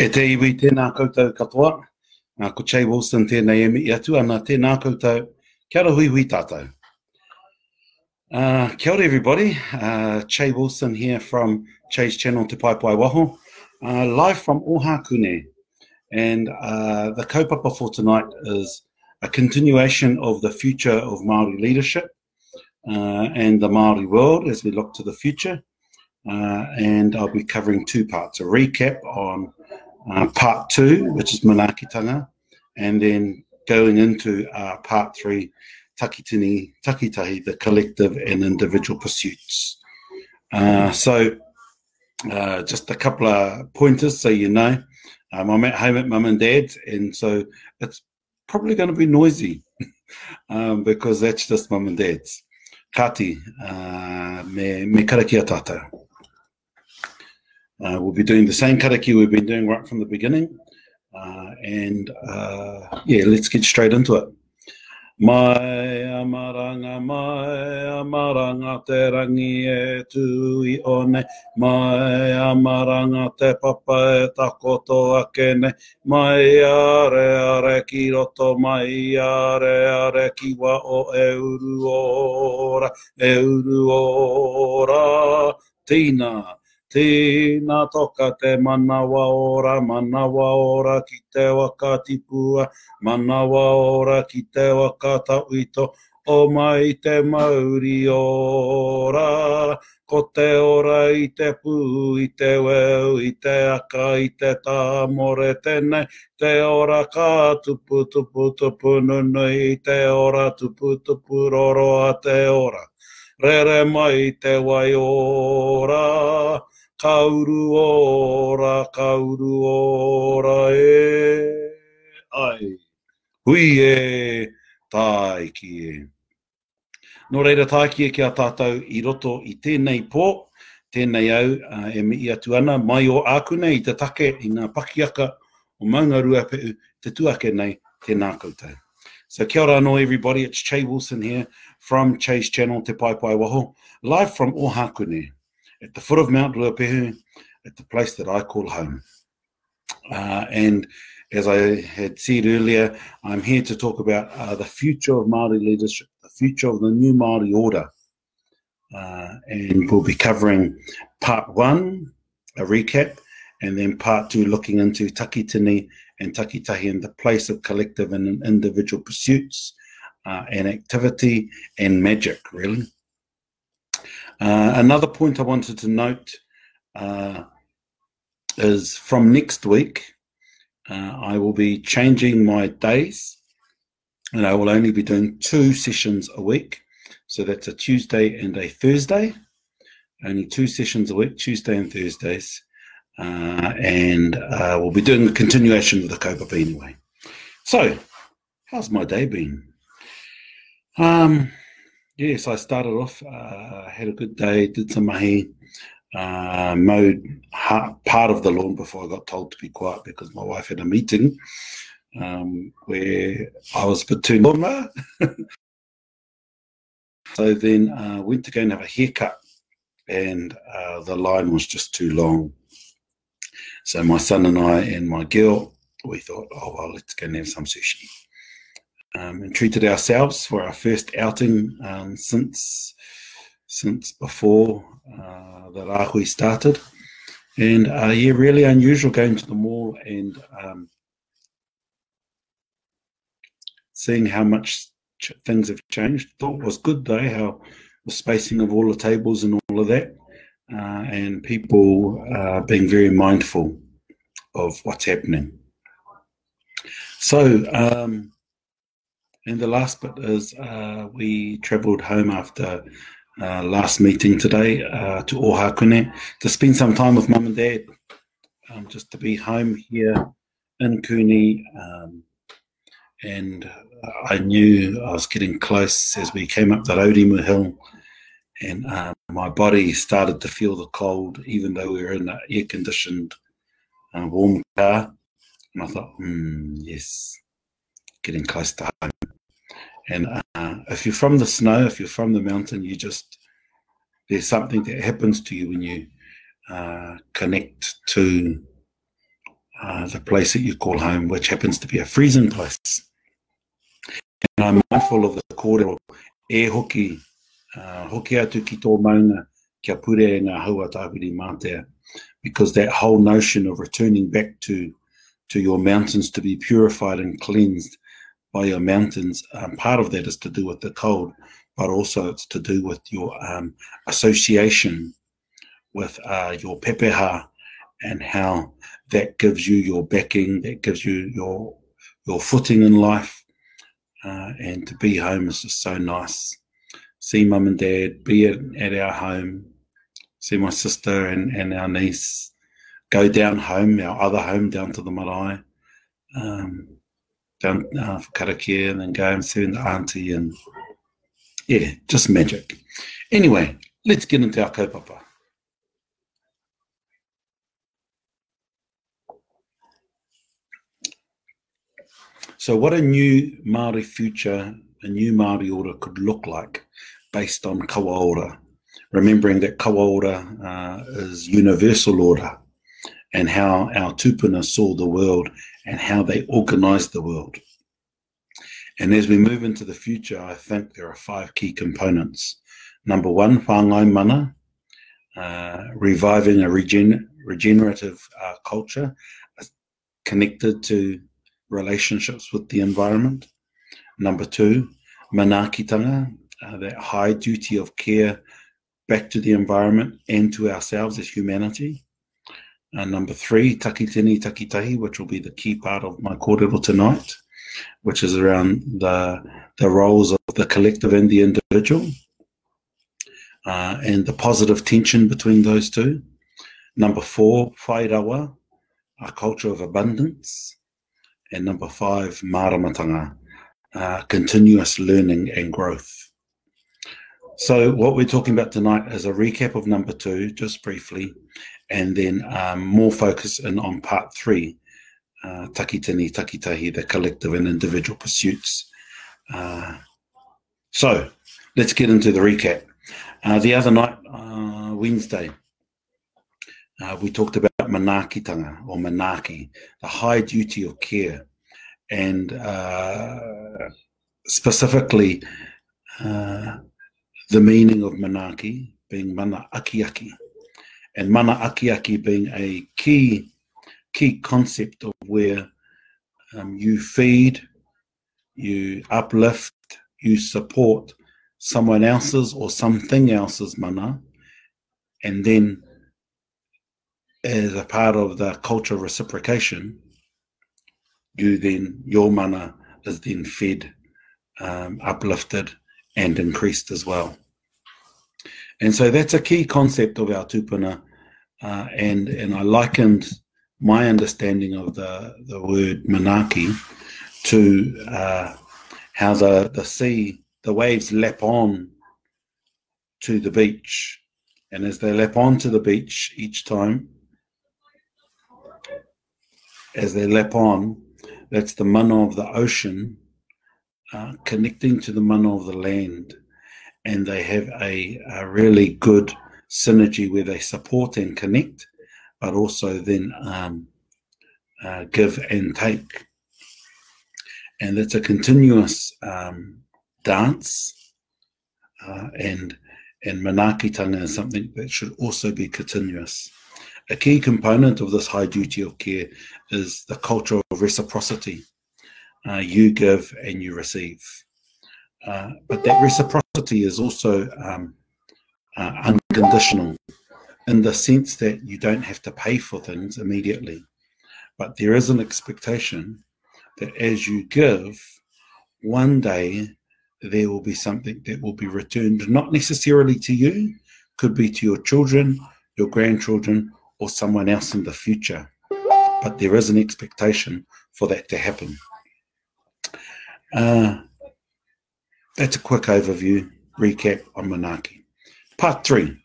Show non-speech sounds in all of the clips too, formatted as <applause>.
E te iwi tēnā koutou katoa, ngā ko Jay Wilson tēnei emi i atu, ana tēnā koutou, kia ora hui hui tātou. Uh, kia ora everybody, uh, Jay Wilson here from Jay's channel Te Pai Pai Waho, uh, live from Ohakune. And uh, the kaupapa for tonight is a continuation of the future of Māori leadership uh, and the Māori world as we look to the future. Uh, and I'll be covering two parts, a recap on uh, part two, which is Manakitanga, and then going into uh, part three, Takitini, Takitahi, the collective and individual pursuits. Uh, so, uh, just a couple of pointers so you know. Um, I'm at home at mum and dad's, and so it's probably going to be noisy <laughs> um, because that's just mum and dad's. Kati, uh, me, me karakia tātou. Uh, we'll be doing the same karaki we've been doing right from the beginning. Uh, and uh, yeah, let's get straight into it. Mai amaranga, mai amaranga te rangi e tui one. Mai amaranga te papa e takoto ake Mai are are ki roto, mai are are ki wa o e uru ora, e uru ora. Tina. Tēnā toka te manawa ora, manawa ora ki te waka tipua, manawa ora ki te waka tauito, o mai te mauri ora. Ko te ora i te pū, i te weu, i te aka, i te tāmore tēnei, te ora kā tupu tupu tupu nunu, i te ora tupu tupu roro te ora. Rere mai te wai ora kauru ora, kauru ora e ai. Hui e tai ki e. Nō reira tākie ki a tātou i roto i tēnei pō, tēnei au uh, e mi atu ana, mai o ākune i te take i ngā pakiaka o maunga ruapeu, te tuake nei, tēnā koutou. So kia ora no everybody, it's Che Wilson here from Che's channel Te Pai Pai Waho, live from Ohakune at the foot of Mount Ruapehu, at the place that I call home. Uh, and as I had said earlier, I'm here to talk about uh, the future of Māori leadership, the future of the new Māori order. Uh, and we'll be covering part one, a recap, and then part two, looking into takitini and takitahi and the place of collective and individual pursuits uh, and activity and magic, really. Uh, another point I wanted to note uh, is from next week, uh, I will be changing my days and I will only be doing two sessions a week. So that's a Tuesday and a Thursday. Only two sessions a week, Tuesday and Thursdays. Uh, and uh, we'll be doing the continuation of the Copa anyway. So, how's my day been? Um, Yes, I started off, uh, had a good day, did some mahi, uh, mowed part of the lawn before I got told to be quiet because my wife had a meeting um, where I was a bit too lawnmower. <laughs> so then uh, went to go and have a haircut and uh, the line was just too long. So my son and I and my girl, we thought, oh, well, let's go and have some sushi um, and treated ourselves for our first outing um, since since before uh, the rahui started. And uh, yeah, really unusual going to the mall and um, seeing how much ch- things have changed. Thought was good though, how the spacing of all the tables and all of that, uh, and people uh, being very mindful of what's happening. So, um, And the last bit is uh, we travelled home after uh, last meeting today uh, to Ohakune to spend some time with mum and dad, um, just to be home here in Kuni. Um, and I knew I was getting close as we came up the Raurimu Hill, and uh, my body started to feel the cold, even though we were in an air conditioned, uh, warm car. And I thought, hmm, yes, getting close to home. And uh, if you're from the snow, if you're from the mountain, you just, there's something that happens to you when you uh, connect to uh, the place that you call home, which happens to be a freezing place. And I'm mindful of the kōrero e hoki, uh, hoki atu ki tō mauna kia pure e ngā haua tāpiri mātea, because that whole notion of returning back to to your mountains to be purified and cleansed by your mountains. Um, part of that is to do with the cold, but also it's to do with your um, association with uh, your pepeha and how that gives you your backing, that gives you your your footing in life. Uh, and to be home is just so nice. See mum and dad, be at, at our home, see my sister and, and our niece, go down home, our other home, down to the marae. Um, down uh, for karakia and then go and see the auntie and yeah, just magic. Anyway, let's get into our kaupapa. So, what a new Māori future, a new Māori order could look like based on kawa order, remembering that kawa uh, is universal order and how our tupuna saw the world and how they organized the world. And as we move into the future, I think there are five key components. Number one, whāngai mana, uh, reviving a regen- regenerative uh, culture uh, connected to relationships with the environment. Number two, manaakitanga, uh, that high duty of care back to the environment and to ourselves as humanity. And number three, takitini takitahi, which will be the key part of my kōrero tonight, which is around the, the roles of the collective and the individual uh, and the positive tension between those two. Number four, whairawa, a culture of abundance. And number five, maramatanga, uh, continuous learning and growth. So, what we're talking about tonight is a recap of number two, just briefly, and then um, more focus in on part three, uh, takitini, takitahi, the collective and individual pursuits. Uh, so, let's get into the recap. Uh, the other night, uh, Wednesday, uh, we talked about manaakitanga or manaki, the high duty of care, and uh, specifically the meaning of manaki being mana aki aki, and mana aki aki being a key key concept of where um, you feed, you uplift, you support someone else's or something else's mana, and then as a part of the culture of reciprocation, you then your mana is then fed, um, uplifted, and increased as well. And so that's a key concept of our tupuna. Uh, and, and I likened my understanding of the, the word manaki to uh, how the, the sea, the waves lap on to the beach. And as they lap on to the beach each time, as they lap on, that's the mana of the ocean uh, connecting to the mana of the land and they have a, a really good synergy where they support and connect, but also then um, uh, give and take. And it's a continuous um, dance, uh, and and manaakitanga is something that should also be continuous. A key component of this high duty of care is the culture of reciprocity. Uh, you give and you receive. Uh, but that reciprocity is also um, uh, unconditional in the sense that you don't have to pay for things immediately. But there is an expectation that as you give, one day there will be something that will be returned, not necessarily to you, could be to your children, your grandchildren, or someone else in the future. But there is an expectation for that to happen. Uh, that's a quick overview, recap on Manaaki. Part three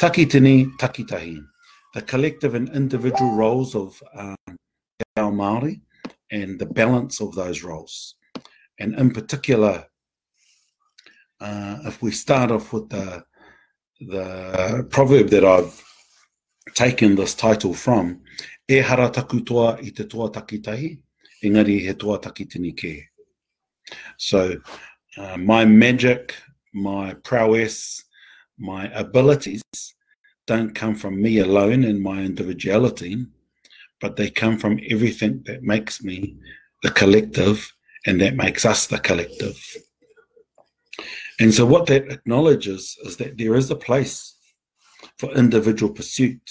Takitini Takitahi, the collective and individual roles of uh, our Māori and the balance of those roles. And in particular, uh, if we start off with the the proverb that I've taken this title from, e hara taku toa i te toa takitahi, engari he toa takitini ke. So uh, my magic, my prowess, my abilities don't come from me alone and my individuality, but they come from everything that makes me the collective and that makes us the collective. And so, what that acknowledges is that there is a place for individual pursuit,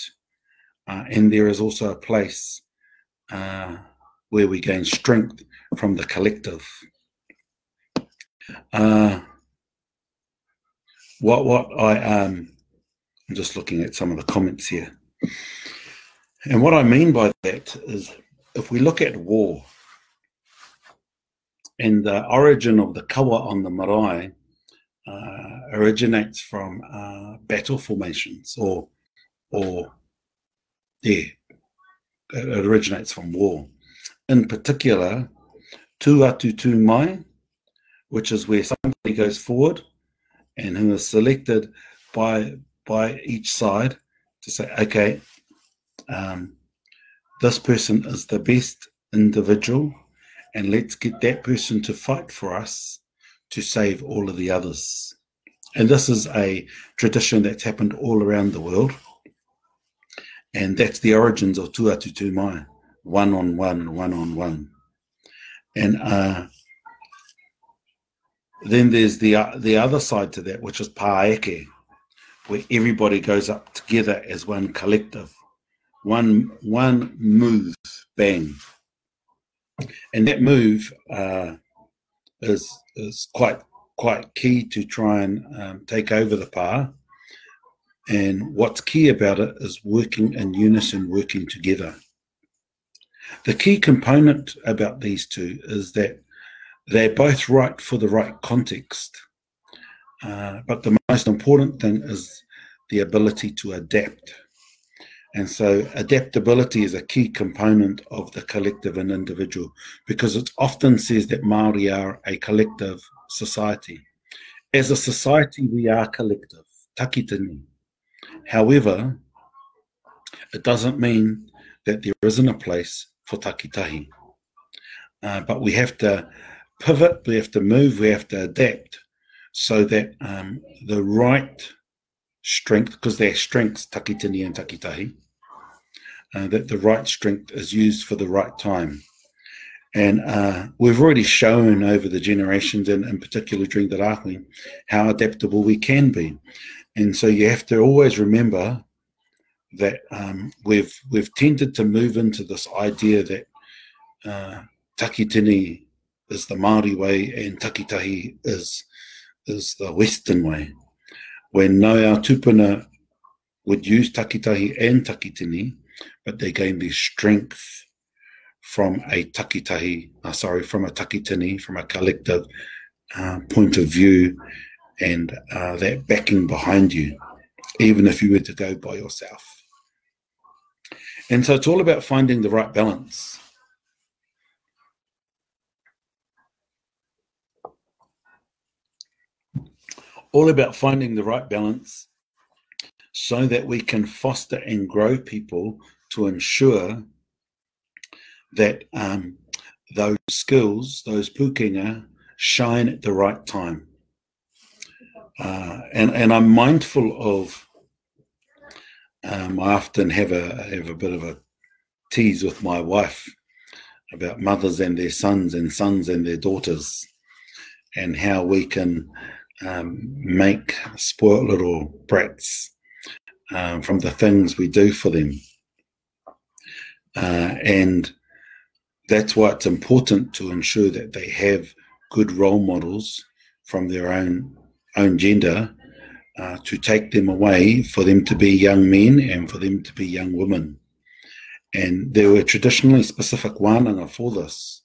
uh, and there is also a place uh, where we gain strength from the collective. Uh, what what I um, I'm just looking at some of the comments here, and what I mean by that is if we look at war and the origin of the kawa on the marae uh, originates from uh, battle formations or or yeah it originates from war. In particular tu atu mai which is where somebody goes forward and who is selected by by each side to say okay um, this person is the best individual and let's get that person to fight for us to save all of the others. And this is a tradition that's happened all around the world. And that's the origins of Tuatu Mai, one on one, one on one. And uh, then there's the uh, the other side to that, which is Paeke, where everybody goes up together as one collective, one one move, bang. And that move uh, is is quite quite key to try and um, take over the pa. And what's key about it is working in unison, working together. The key component about these two is that they're both right for the right context. Uh, but the most important thing is the ability to adapt. And so adaptability is a key component of the collective and individual because it often says that Maori are a collective society. As a society, we are collective, takitini. However, it doesn't mean that there isn't a place for takitahi. Uh, but we have to pivot, we have to move, we have to adapt so that um, the right strength, because they're strengths, takitini and takitahi, uh, that the right strength is used for the right time. And uh, we've already shown over the generations, and in particular during the Rahui, how adaptable we can be. And so you have to always remember that um, we've we've tended to move into this idea that uh, takitini is the Maori way and takitahi is is the Western way. When no, our tupuna would use takitahi and takitini, but they gain their strength from a takitahi, uh, sorry, from a takitini, from a collective uh, point of view, and uh, that backing behind you, even if you were to go by yourself. And so it's all about finding the right balance. All about finding the right balance so that we can foster and grow people to ensure that um, those skills, those pukenga, shine at the right time. Uh, and and I'm mindful of. Um, I often have a have a bit of a tease with my wife about mothers and their sons and sons and their daughters, and how we can um, make spoilt little brats um, from the things we do for them. Uh, and that's why it's important to ensure that they have good role models from their own own gender uh, to take them away for them to be young men and for them to be young women. And there were traditionally specific wānanga for this.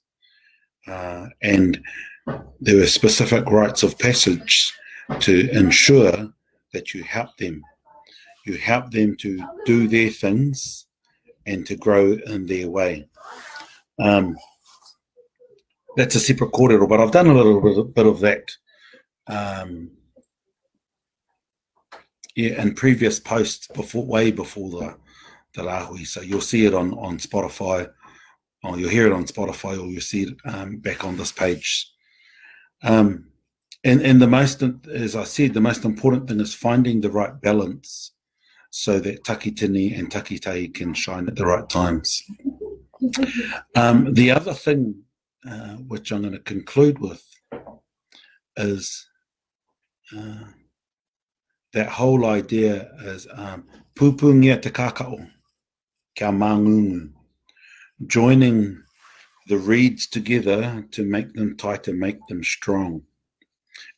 Uh, and there were specific rites of passage to ensure that you help them. You help them to do their things and to grow in their way. Um, that's a separate kōrero, but I've done a little bit, bit of that um, yeah, in previous posts before, way before the the rahui. So you'll see it on on Spotify, or you'll hear it on Spotify, or you'll see it um, back on this page. Um, and and the most, as I said, the most important thing is finding the right balance, so that takitini and takitai can shine at the right times. Um, the other thing, uh, which I'm going to conclude with, is uh, that whole idea is um, pupungia te kakao, kia mangungu, joining the reeds together to make them tighter, make them strong.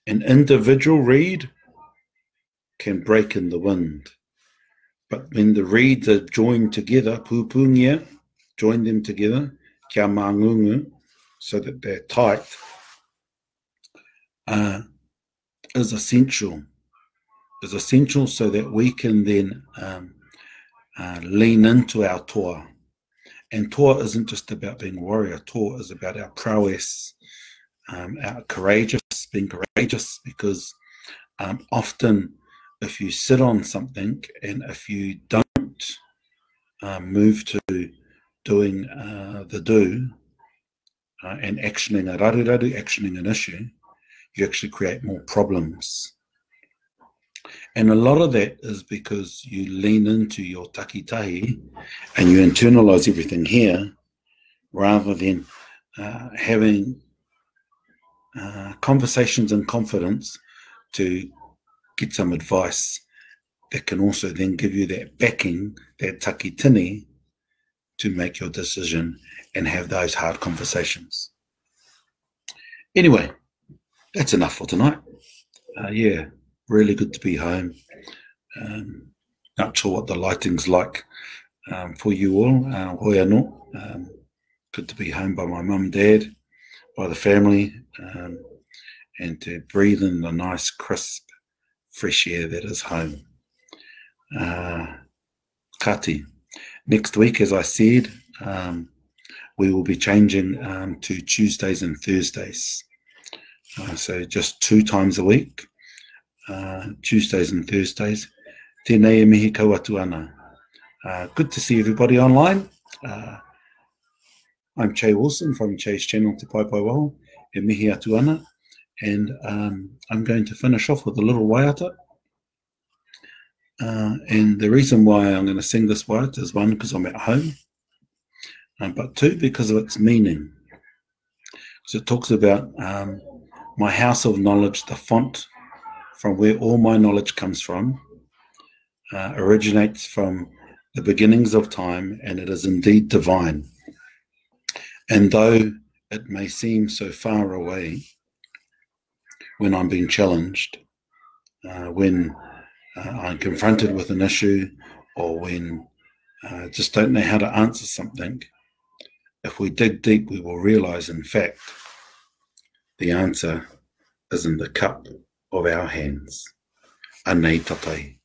An individual reed can break in the wind, but when the reeds are joined together, pupungia, join them together, kia mangungu, so that they're tight, uh, is essential is essential so that we can then um, uh, lean into our toa. And toa isn't just about being a warrior, toa is about our prowess, um, our courageous, being courageous, because um, often if you sit on something and if you don't um, move to doing uh, the do uh, and actioning a raruraru, actioning an issue, you actually create more problems. And a lot of that is because you lean into your takitahi and you internalize everything here rather than uh, having uh, conversations in confidence to get some advice that can also then give you that backing, that takitini, to make your decision and have those hard conversations. Anyway, that's enough for tonight. Uh, yeah, really good to be home. Um, not sure what the lighting's like um, for you all. Uh, hoi anō. Um, good to be home by my mum and dad, by the family, um, and to breathe in the nice, crisp, fresh air that is home. Uh, kati. Next week, as I said, um, we will be changing um, to Tuesdays and Thursdays. Uh, so just two times a week, uh, Tuesdays and Thursdays. Tēnei e mihi kauatu ana. Uh, good to see everybody online. Uh, I'm Che Wilson from Che's channel Te Pai Pai Waho, e mihi atu ana. And um, I'm going to finish off with a little waiata. Uh, and the reason why I'm going to sing this waiata is one, because I'm at home, um, but two, because of its meaning. So it talks about um, my house of knowledge, the font from where all my knowledge comes from, uh, originates from the beginnings of time, and it is indeed divine. And though it may seem so far away when I'm being challenged, uh, when uh, I'm confronted with an issue, or when I uh, just don't know how to answer something, if we dig deep, we will realize, in fact, the answer is in the cup of our hands. Anei tatai.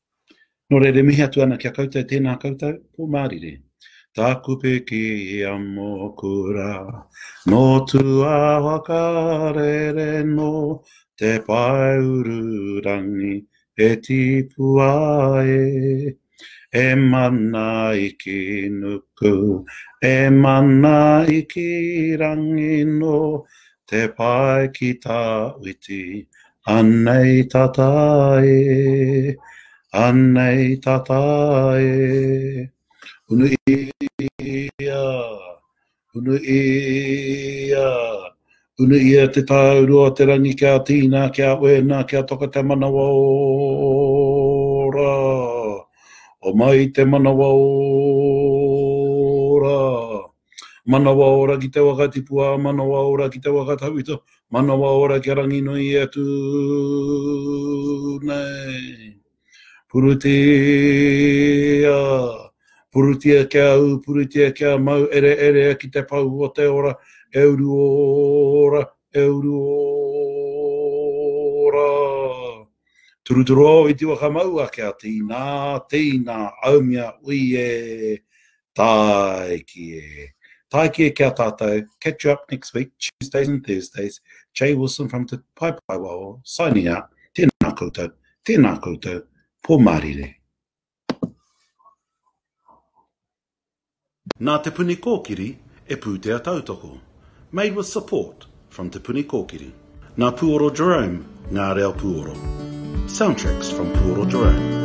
No re re mihi atu ana kia koutou tēnā koutou, po mārire. Tā kupe ki i a mōkura, nō tu a waka re no, te pai ururangi e tipu ae. E mana i ki nuku, e mana i ki rangi no, te pai ki tā witi, Anei tatae, anei tatae, unu ia, unu ia, unu ia te tāurua te rangi kia tīnā, kia wēnā, kia toka te mana ora. o mai te mana ora. Manawa ora ki te waka tipua, manawa ora ki te waka tawito, Manawa ora kia rangi nui atu nei. Purutia, purutia kia au, purutia kia mau, ere ere ki te pau o te ora, euru ora, euru ora. Turuturo i te waka mau a kia tīnā, tīnā, aumia, ui e, tai ki e. Tai kia kia tātou. Catch you up next week, Tuesdays and Thursdays. Jay Wilson from Te Pai Pai Waho, signing out. Tēnā koutou, tēnā koutou, pō marire. Nā Te Puni Kōkiri e pūtea tautoko. Made with support from Te Puni Kōkiri. Nā Puoro Jerome, ngā reo Puoro. Soundtracks from Puoro Jerome.